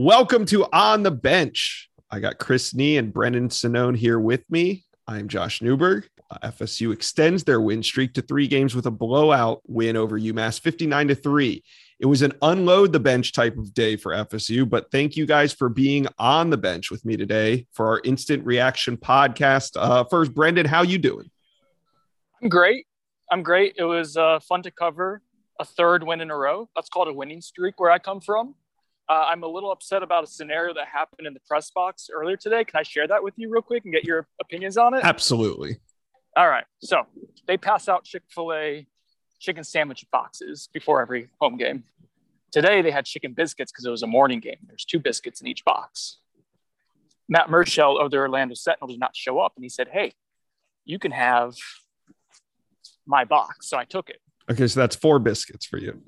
Welcome to On the Bench. I got Chris Nee and Brendan Sonnone here with me. I'm Josh Newberg. FSU extends their win streak to three games with a blowout win over UMass, 59 to 3. It was an unload the bench type of day for FSU, but thank you guys for being on the bench with me today for our instant reaction podcast. Uh, first, Brendan, how you doing? I'm great. I'm great. It was uh, fun to cover a third win in a row. That's called a winning streak where I come from. Uh, I'm a little upset about a scenario that happened in the press box earlier today. Can I share that with you real quick and get your opinions on it? Absolutely. All right. So they pass out Chick fil A chicken sandwich boxes before every home game. Today they had chicken biscuits because it was a morning game. There's two biscuits in each box. Matt Murschel of the Orlando Sentinel did not show up and he said, Hey, you can have my box. So I took it. Okay, so that's four biscuits for you.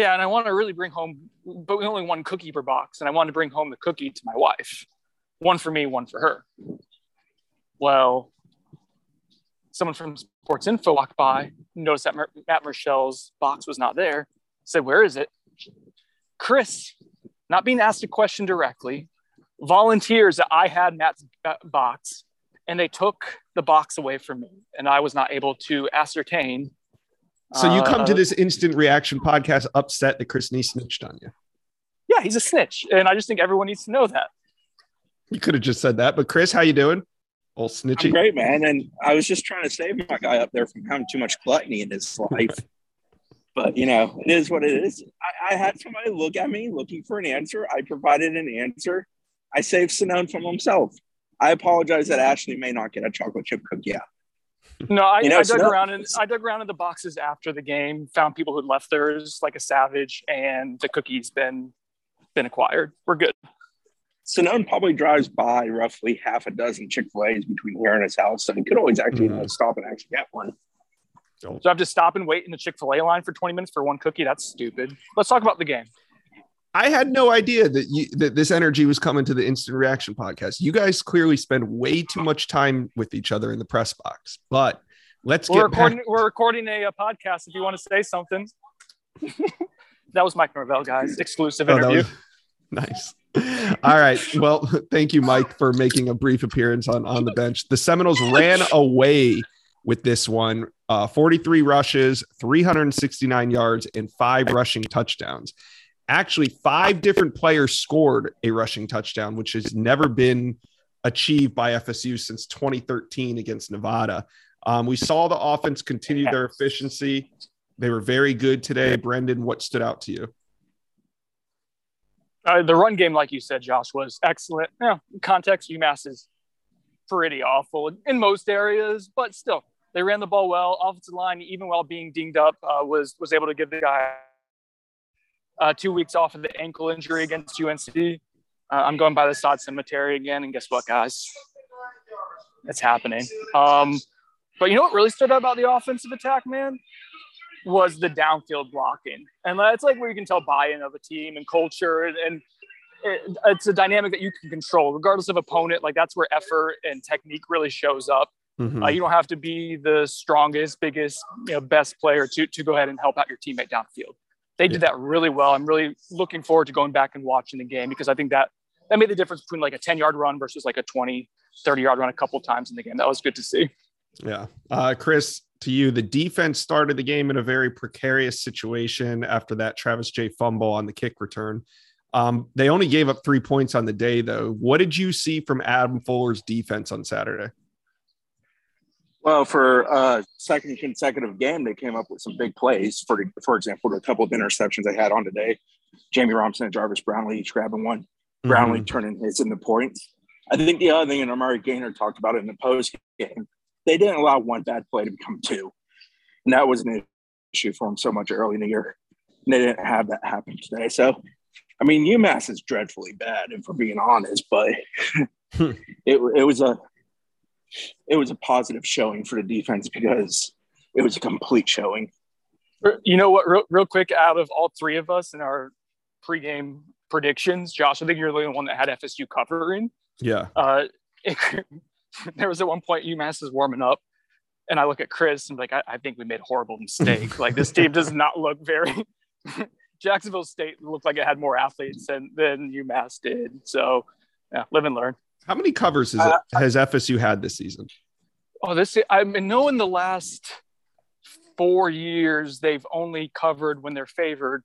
Yeah, and I want to really bring home, but we only one cookie per box, and I wanted to bring home the cookie to my wife, one for me, one for her. Well, someone from Sports Info walked by, noticed that Mer- Matt Murschel's box was not there, said, "Where is it?" Chris, not being asked a question directly, volunteers that I had Matt's box, and they took the box away from me, and I was not able to ascertain So you come to Uh, this instant reaction podcast upset that Chris Nee snitched on you. Yeah, he's a snitch, and I just think everyone needs to know that. You could have just said that, but Chris, how you doing? Old snitchy. I'm great, man. And I was just trying to save my guy up there from having too much gluttony in his life. but you know, it is what it is. I, I had somebody look at me looking for an answer. I provided an answer. I saved Sonnone from himself. I apologize that Ashley may not get a chocolate chip cookie out. No, I, You know, I dug not- around in I dug around in the boxes after the game, found people who'd left theirs like a savage, and the cookie's been been acquired. We're good. Sonnone probably drives by roughly half a dozen Chick fil A's between here and his house. So he could always actually you know, Mhm. stop and actually get one. So I have to stop and wait in the Chick Fil A line for 20 minutes for one cookie. That's stupid. Let's talk about the game. I had no idea that you that this energy was coming to the instant reaction podcast. You guys clearly spend way too much time with each other in the press box. But let's We're get back. We're recording a, uh podcast. If you want to say something, that was Mike Norvell, guys. Exclusive Oh, interview. was- nice. All right. Well, thank you, Mike, for making a brief appearance on on the bench. The Seminoles ran away with this one. Uh, 43 rushes, 369 yards, and five rushing touchdowns. Actually, five different players scored a rushing touchdown, which has never been achieved by FSU since 2013 against Nevada. Um, we saw the offense continue their efficiency. They were very good today. Brendan, what stood out to you? Uh, the run game, like you said, Josh, was excellent. Yeah, context, UMass is pretty awful in most areas, but still, they ran the ball well. Offensive line, even while being dinged up, uh, was was able to give the guy uh, two weeks off of the ankle injury against UNC. Uh, I'm going by the sod cemetery again, and guess what, guys? It's happening. Um, but you know what really stood out about the offensive attack, man? was the downfield blocking. And that's like where you can tell buy-in of a team and culture and, and it, it's a dynamic that you can control regardless of opponent. Like that's where effort and technique really shows up. Mhm. Uh, you don't have to be the strongest, biggest, you know, best player to, to go ahead and help out your teammate downfield. They did that really well. I'm really looking forward to going back and watching the game because I think that that made the difference between like a 10 yard run versus like a 20, 30 yard run a couple times in the game. That was good to see. Yeah. Uh, Chris, to you, the defense started the game in a very precarious situation after that Travis Jay fumble on the kick return. Um, they only gave up three points on the day, though. What did you see from Adam Fuller's defense on Saturday? Well, for a second consecutive game, they came up with some big plays. For for example, a couple of interceptions they had on today. Jamie Robinson and Jarvis Brownlee each grabbing one. Brownlee mm-hmm. turning his into points. I think the other thing, and Amari Gainer talked about it in the post game, they didn't allow one bad play to become two. And that was an issue for them so much early in the year. And they didn't have that happen today. So I mean, UMass is dreadfully bad, if we're being honest, but hmm. it, it was a it was a positive showing for the defense because it was a complete showing. You know what? Real, real quick, out of all three of us in our pregame predictions, Josh, I think you're the only one that had FSU covering. Yeah. Uh, it, there was at one point UMass is warming up, and I look at Chris and I'm like, I, I think we made a horrible mistake. like this team does not look very. Jacksonville State looked like it had more athletes than than UMass did. So, yeah, live and learn. How many covers has, uh, has FSU had this season? Oh, this I mean, know in the last four years they've only covered when they're favored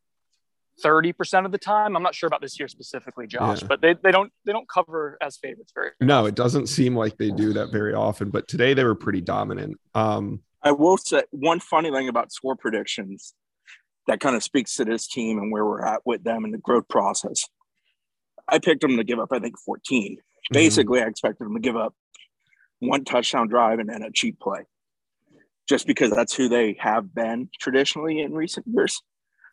30% of the time. I'm not sure about this year specifically, Josh, yeah. but they, they don't they don't cover as favorites very No, it doesn't seem like they do that very often, but today they were pretty dominant. Um I will say one funny thing about score predictions that kind of speaks to this team and where we're at with them and the growth process. I picked them to give up, I think, 14. Mm-hmm. Basically, I expected them to give up one touchdown drive and then a cheap play, just because that's who they have been traditionally in recent years.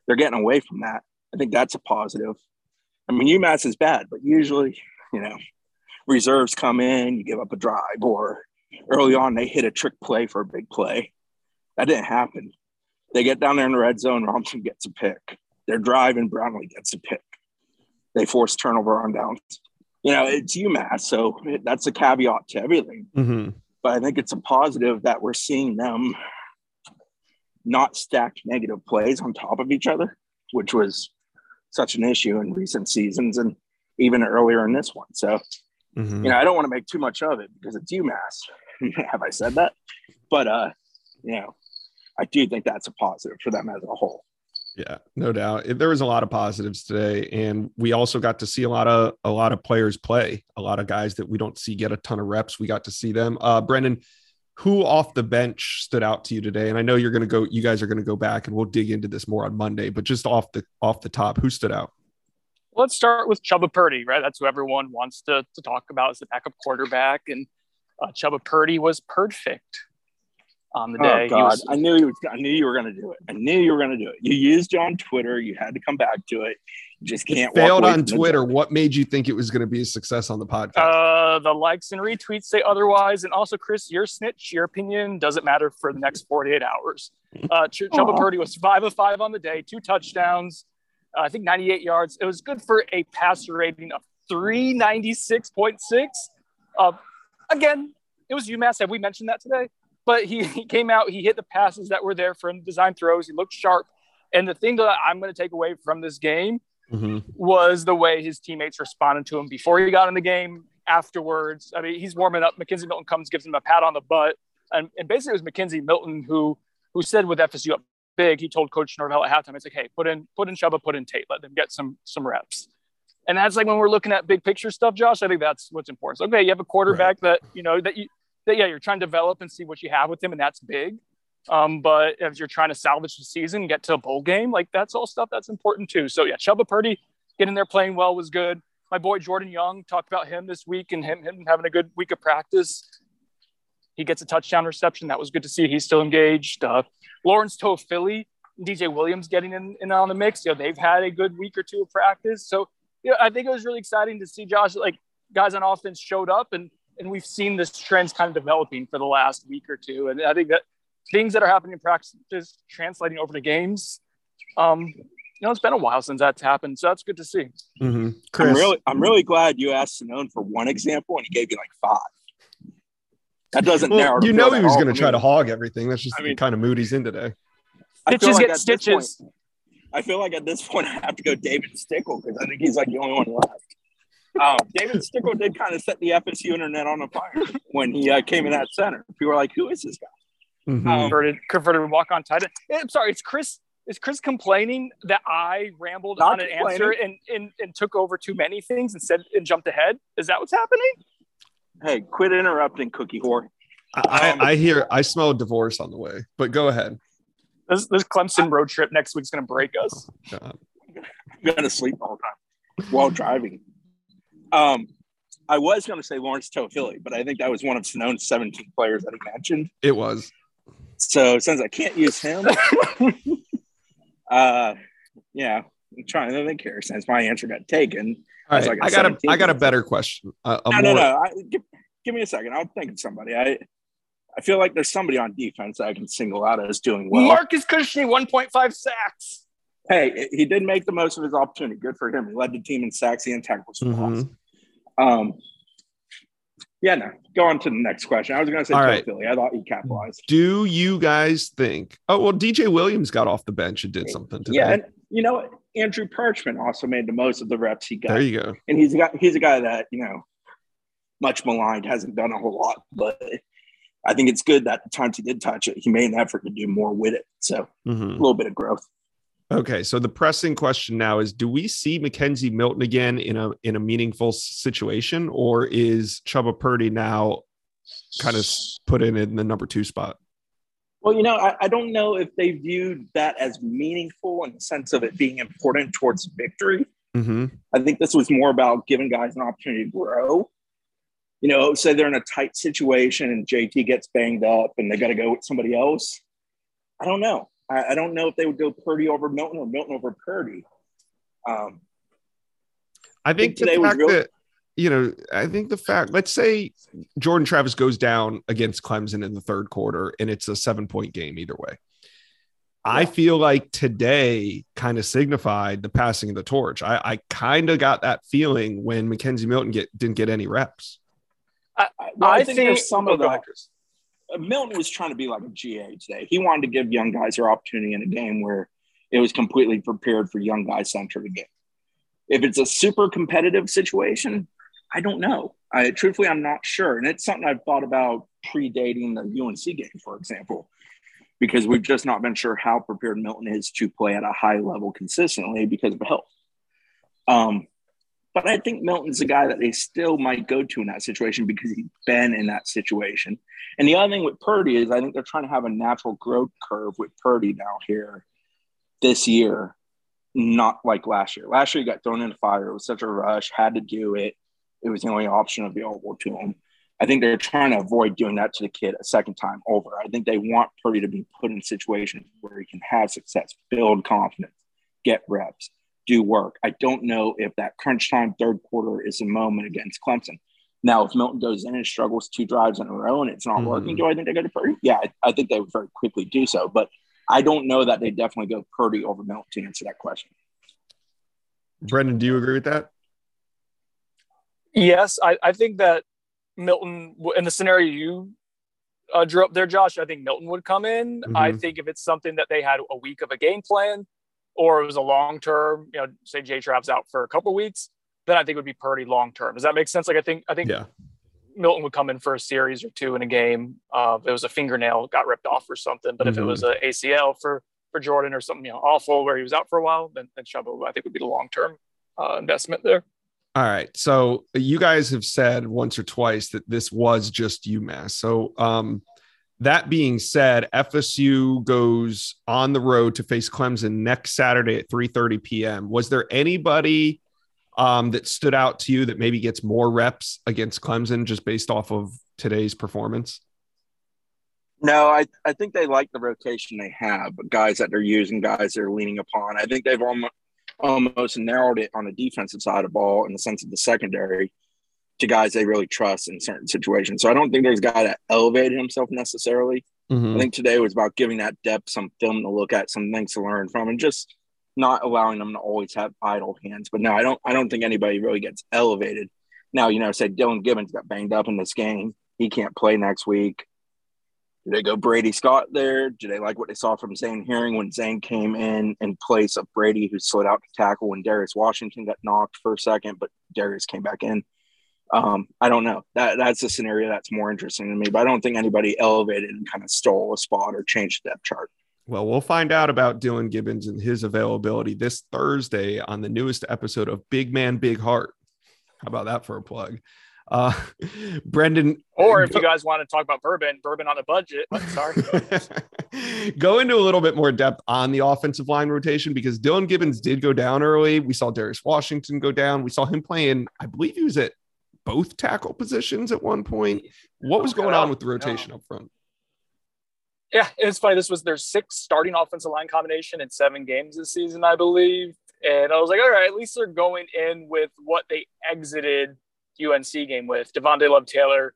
They're getting away from that. I think that's a positive. I mean, UMass is bad, but usually, you know, reserves come in, you give up a drive, or early on they hit a trick play for a big play. That didn't happen. They get down there in the red zone, Robinson gets a pick. They're driving, Brownlee gets a pick. They force turnover on downs. You know, it's UMass, so that's a caveat to everything. Mm-hmm. But I think it's a positive that we're seeing them not stack negative plays on top of each other, which was such an issue in recent seasons and even earlier in this one. So, mm-hmm. you know, I don't want to make too much of it because it's UMass. Have I said that? But uh, you know, I do think that's a positive for them as a whole. Yeah, no doubt. There was a lot of positives today, and we also got to see a lot of a lot of players play. A lot of guys that we don't see get a ton of reps. We got to see them. Uh, Brendan, who off the bench stood out to you today? And I know you're going to go. You guys are going to go back, and we'll dig into this more on Monday. But just off the off the top, who stood out? Let's start with Chubba Purdy, right? That's who everyone wants to, to talk about as the backup quarterback, and uh, Chubba Purdy was perfect on the oh, day. Oh God, was, I knew you. I knew you were going to do it. I knew you were going to do it. You used on Twitter. You had to come back to it. You just can't. failed on Twitter. What made you think it was going to be a success on the podcast? Uh, the likes and retweets say otherwise, and also Chris, your snitch, your opinion doesn't matter for the next forty-eight hours. Uh, Ch- Chubba Purdy was five of five on the day, two touchdowns. Uh, I think 98 yards. It was good for a passer rating of 396.6. Uh, again, it was UMass. Have we mentioned that today? But he, he came out, he hit the passes that were there for him, design throws. He looked sharp. And the thing that I'm going to take away from this game mm-hmm. was the way his teammates responded to him before he got in the game, afterwards. I mean, he's warming up. McKenzie Milton comes, gives him a pat on the butt. And, and basically, it was McKenzie Milton who who said with FSU up big, he told Coach Norvell at halftime, it's like, hey, put in put in Chubba, put in Tate, let them get some some reps. And that's like when we're looking at big picture stuff, Josh. I think that's what's important. So, okay, you have a quarterback right. that you know that you that yeah, you're trying to develop and see what you have with him, and that's big. Um, but if you're trying to salvage the season, get to a bowl game, like that's all stuff that's important too. So yeah, Chubba Purdy getting there playing well was good. My boy Jordan Young talked about him this week and him, him having a good week of practice. He gets a touchdown reception. That was good to see. He's still engaged. Uh, Lawrence Toafili, DJ Williams getting in, in on the mix. You know, they've had a good week or two of practice. So yeah, I think it was really exciting to see Josh, like guys on offense showed up and and we've seen this trends kind of developing for the last week or two. And I think that things that are happening in practice is translating over to games. Um, you know, it's been a while since that's happened, so that's good to see. Mm-hmm. I'm really, I'm really glad you asked Sonnone for one example, and he gave you like five. That doesn't well, narrow. You know, he was going to try to hog everything. That's just I mean, the kind of mood he's in today. Stitches like get stitches. Point, I feel like at this point I have to go David Stickle because I think he's like the only one left. Um, David Stickle did kind of set the FSU internet on a fire when he uh, came in that center. People were like, "Who is this guy?" Mm-hmm. Um, converted, converted walk on tight end. I'm sorry, it's Chris. Is Chris complaining that I rambled on an answer and, and and took over too many things and said and jumped ahead? Is that what's happening? Hey, quit interrupting, cookie whore. I, um, I hear I smell a divorce on the way, but go ahead. This, this Clemson road trip next week's going to break us. Oh, I'm going to sleep all the time while driving. Um, I was going to say Lawrence Toafili, but I think that was one of Sonnone's 17 players that he mentioned. It was. So since I can't use him, uh, yeah, I'm trying to think here since my answer got taken. All right, like a I got a I got a better question. A, a no, no, more- no. I, give, give me a second. I'll think of somebody. I I feel like there's somebody on defense that I can single out as doing well. Marcus Cushing, 1.5 sacks. hey, he did make the most of his opportunity. Good for him. He led the team in sacks and tackles. Mhm. Um, yeah, no. Go on to the next question. I was going to say All Joe. Philly. I thought he capitalized. Do you guys think? Oh well, DJ Williams got off the bench and did something today. Yeah, and you know? Andrew Parchment also made the most of the reps he got. there you go. and he's a guy he's a guy that you know much maligned hasn't done a whole lot but i think it's good that the times he did touch it he made an effort to do more with it so Mhm. a little bit of growth Okay, so the pressing question now is: Do we see McKenzie Milton again in a in a meaningful situation, or is Chubba Purdy now kind of put in in the number two spot? well you know I, I don't know if they viewed that as meaningful in the sense of it being important towards victory. Hmm i think this was more about giving guys an opportunity to grow. You know say they're in a tight situation and jt gets banged up and they got to go with somebody else. I don't know I, I don't know if they would go Purdy over Milton or Milton over Purdy. Um, I think the today was fact real- that you know, I think the fact. Let's say Jordan Travis goes down against Clemson in the third quarter, and it's a seven point game either way. I feel like today kind of signified the passing of the torch. I, I kind of got that feeling when McKenzie Milton get didn't get any reps. I, well, I, I think, think- there's some oh, of the, ahead, that. Milton was trying to be like a GA today. He wanted to give young guys their opportunity in a game where it was completely prepared for young guys centered again. If it's a super competitive situation, I don't know. I truthfully, I'm not sure, and it's something I've thought about predating the UNC game, for example, because we've just not been sure how prepared Milton is to play at a high level consistently because of health. Um, but I think Milton's a guy that they still might go to in that situation because he's been in that situation. And the other thing with Purdy is I think they're trying to have a natural growth curve with Purdy now here this year, not like last year. Last year he got thrown in the fire. It was such a rush, had to do it. It was the only option available to him. I think they're trying to avoid doing that to the kid a second time over. I think they want Purdy to be put in situations where he can have success, build confidence, get reps, do work. I don't know if that crunch time third quarter is a moment against Clemson. Now, if Milton goes in and struggles two drives in a row and it's not Mhm. working, do I think they go to Purdy? Yeah, I, I think they would very quickly do so. But I don't know that they definitely go Purdy over Milton to answer that question. Brendan, do you agree with that? Yes, I, I think that Milton, in the scenario you uh, drew up there, Josh, I think Milton would come in. I Mhm. think if it's something that they had a week of a game plan or it was a long term, you know, say J Trav's out for a couple weeks, then I think it would be Purdy long term. Does that make sense? Like, I think, I think Yeah. Milton would come in for a series or two in a game. Uh, if it was a fingernail got ripped off or something, but if it Mhm. was a ACL for for Jordan or something you know awful where he was out for a while, then, then Chubba I think would be the long term uh, investment there. All right. So you guys have said once or twice that this was just UMass. So um, that being said, FSU goes on the road to face Clemson next Saturday at 3:30 p.m. Was there anybody um, that stood out to you that maybe gets more reps against Clemson just based off of today's performance? No, I, I think they like the rotation they have, guys that they're using, guys they're leaning upon. I think they've almost, almost narrowed it on the defensive side of ball in the sense of the secondary to guys they really trust in certain situations. So I don't think there's a guy that elevated himself necessarily. Mhm. I think today was about giving that depth some film to look at, some things to learn from, and just not allowing them to always have idle hands. But no, I don't I don't think anybody really gets elevated. Now, you know, say Dillan Gibbons got banged up in this game. He can't play next week. Do they go Brady Scott there? Do they like what they saw from Zane Herring when Zane came in in place of Brady, who slid out to tackle when Darius Washington got knocked for a second, but Darius came back in? Um, I don't know. That that's a scenario that's more interesting to me, but I don't think anybody elevated and kind of stole a spot or changed the depth chart. Well, we'll find out about Dillan Gibbons and his availability this Thursday on the newest episode of Big Man Big Heart. How about that for a plug? Uh, Brendan, Or if go- you guys want to talk about bourbon, bourbon on a budget. oh, Sorry. go into a little bit more depth on the offensive line rotation because Dillan Gibbons did go down early. We saw Darius Washington go down. We saw him playing, I believe he was at both tackle positions at one point. What was going on with the rotation up front? Yeah, it's funny. This was their sixth starting offensive line combination in seven games this season, I believe. And I was like, all right, at least they're going in with what they exited UNC game with. Devontay Love Taylor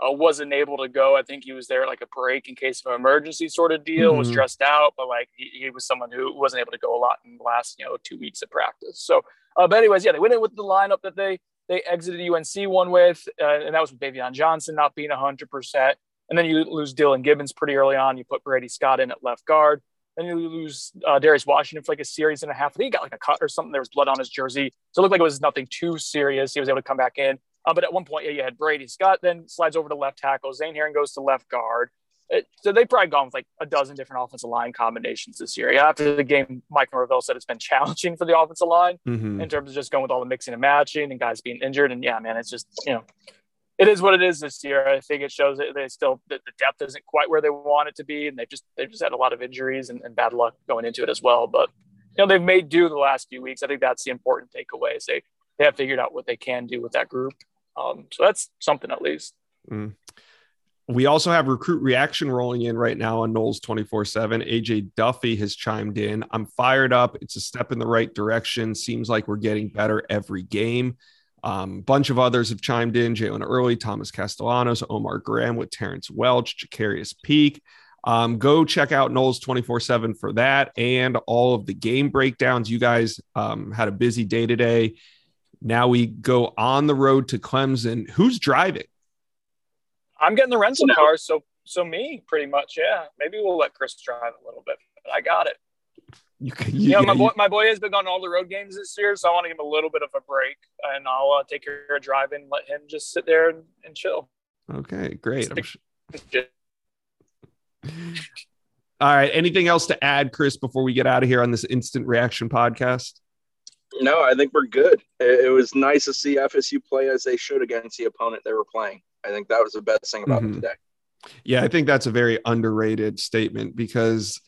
uh, wasn't able to go. I think he was there like a break in case of an emergency sort of deal, mm-hmm. was dressed out, but like he, he, was someone who wasn't able to go a lot in the last, you know, two weeks of practice. So, uh, but anyways, yeah, they went in with the lineup that they they exited UNC one with, uh, and that was with Baveon Johnson not being 100%. And then you lose Dillan Gibbons pretty early on. You put Brady Scott in at left guard. Then you lose uh, Darius Washington for like a series and a half. I think he got like a cut or something. There was blood on his jersey. So it looked like it was nothing too serious. He was able to come back in. Uh, but at one point, yeah, you had Brady Scott then slides over to left tackle. Zane Herring goes to left guard. It, so they've probably gone with like a dozen different offensive line combinations this year. After the game, Mike Norvell said it's been challenging for the offensive line mm-hmm. in terms of just going with all the mixing and matching and guys being injured. And yeah, man, it's just, you know, it is what it is this year. I think it shows that they still that the depth isn't quite where they want it to be, and they've just they've just had a lot of injuries and, and bad luck going into it as well. But you know they've made do the last few weeks. I think that's the important takeaway. Is they they have figured out what they can do with that group, um, so that's something at least. Mm. We also have recruit reaction rolling in right now on Noles 24 7. AJ Duffy has chimed in. I'm fired up. It's a step in the right direction. Seems like we're getting better every game. A um, bunch of others have chimed in Jalen Early, Thomas Castellanos, Omar Graham with Terrence Welch, Jacarius Peak. Um, go check out Noles 24 7 for that and all of the game breakdowns. You guys um, had a busy day today. Now we go on the road to Clemson. Who's driving? I'm getting the rental car. So, so me pretty much. Yeah. Maybe we'll let Chris drive a little bit, but I got it. You, you, you know, my boy, my boy has been on all the road games this year, so I want to give him a little bit of a break, and I'll uh, take care of driving, let him just sit there and, and chill. Okay, great. all right. Anything else to add, Chris, before we get out of here on this instant reaction podcast? No, I think we're good. It, was nice to see FSU play as they should against the opponent they were playing. I think that was the best thing about mm-hmm. today. Yeah, I think that's a very underrated statement because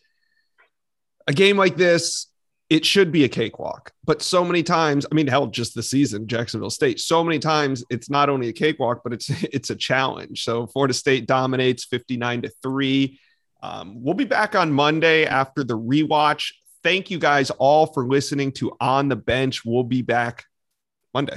a game like this, it should be a cakewalk. But so many times, I mean, hell, just the season, Jacksonville State. So many times, it's not only a cakewalk, but it's it's a challenge. So Florida State dominates 59 to three. Um, we'll be back on Monday after the rewatch. Thank you guys all for listening to On the Bench. We'll be back Monday.